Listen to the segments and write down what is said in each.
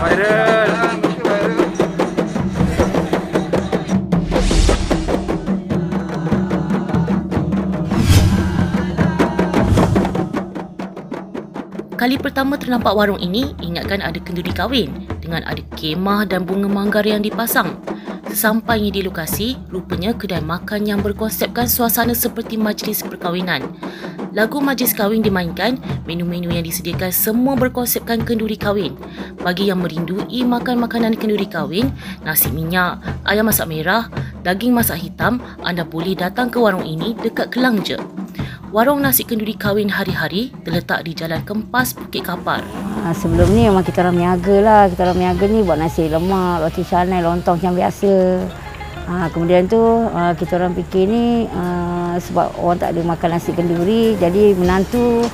Viral. Kali pertama ternampak warung ini, ingatkan ada kenduri kahwin dengan ada kemah dan bunga manggar yang dipasang. Sesampainya di lokasi, rupanya kedai makan yang berkonsepkan suasana seperti majlis perkahwinan. Lagu majlis kahwin dimainkan, menu-menu yang disediakan semua berkonsepkan kenduri kahwin. Bagi yang merindui makan makanan kenduri kahwin, nasi minyak, ayam masak merah, daging masak hitam, anda boleh datang ke warung ini dekat Kelang je. Warung nasi kenduri kahwin hari-hari terletak di Jalan Kempas Bukit Kapar. Ha, sebelum ni memang kita orang niaga lah. Kita orang niaga ni buat nasi lemak, roti canai, lontong macam biasa. Ha, kemudian tu ha, kita orang fikir ni ha, sebab orang tak ada makan nasi kenduri. Jadi menantu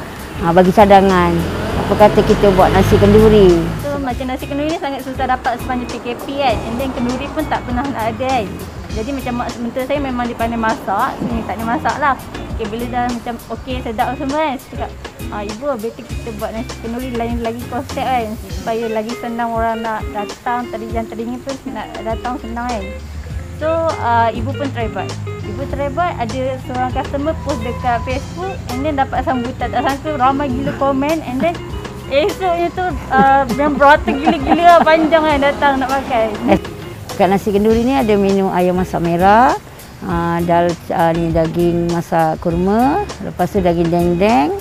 ha, bagi cadangan. Apa kata kita buat nasi kenduri. So macam nasi kenduri ni sangat susah dapat sepanjang PKP kan. And then kenduri pun tak pernah nak ada kan. Jadi macam mak sementara saya memang dia pandai masak. Sini tak ada masak lah. Okay, bila dah macam okey sedap semua kan. Cakap, ah, ibu better kita buat nasi kenduri lain lagi konsep kan. Supaya lagi senang orang nak datang. Tadi yang tadinya pun nak datang senang kan. So uh, ibu pun try buat. Ibu try buat ada seorang customer post dekat Facebook and then dapat sambutan tak sangka ramai gila komen and then esoknya tu uh, yang berata gila-gila lah, panjang kan datang nak pakai. Eh, kat nasi kenduri ni ada menu ayam masak merah. Uh, dal uh, ni daging masak kurma, lepas tu daging dendeng,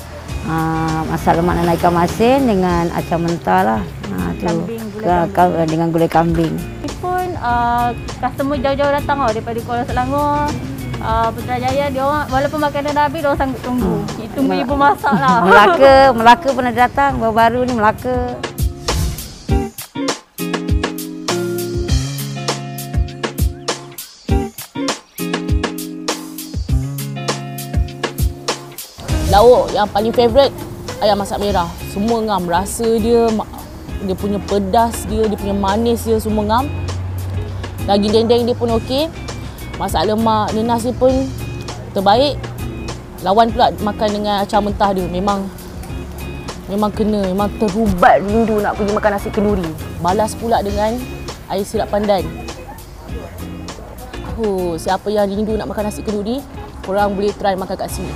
uh, masak lemak dan ikan masin dengan acang mentah lah. Uh, tu. Kambing, gulai Ka- ka- dengan gulai kambing. Ini pun uh, customer jauh-jauh datang tau daripada Kuala Selangor. Uh, Putrajaya dia orang walaupun makanan dah habis dia orang sanggup tunggu. Hmm. Tunggu ibu masak lah. Melaka, Melaka pernah datang baru-baru ni Melaka. Lauk yang paling favourite ayam masak merah. Semua ngam. Rasa dia, dia punya pedas dia, dia punya manis dia semua ngam. Daging dendeng dia pun okey. Masak lemak nenas dia pun terbaik. Lawan pula makan dengan acang mentah dia. Memang memang kena, memang terubat rindu nak pergi makan nasi kenduri. Balas pula dengan air sirap pandan. Oh, siapa yang rindu nak makan nasi kenduri, korang boleh try makan kat sini.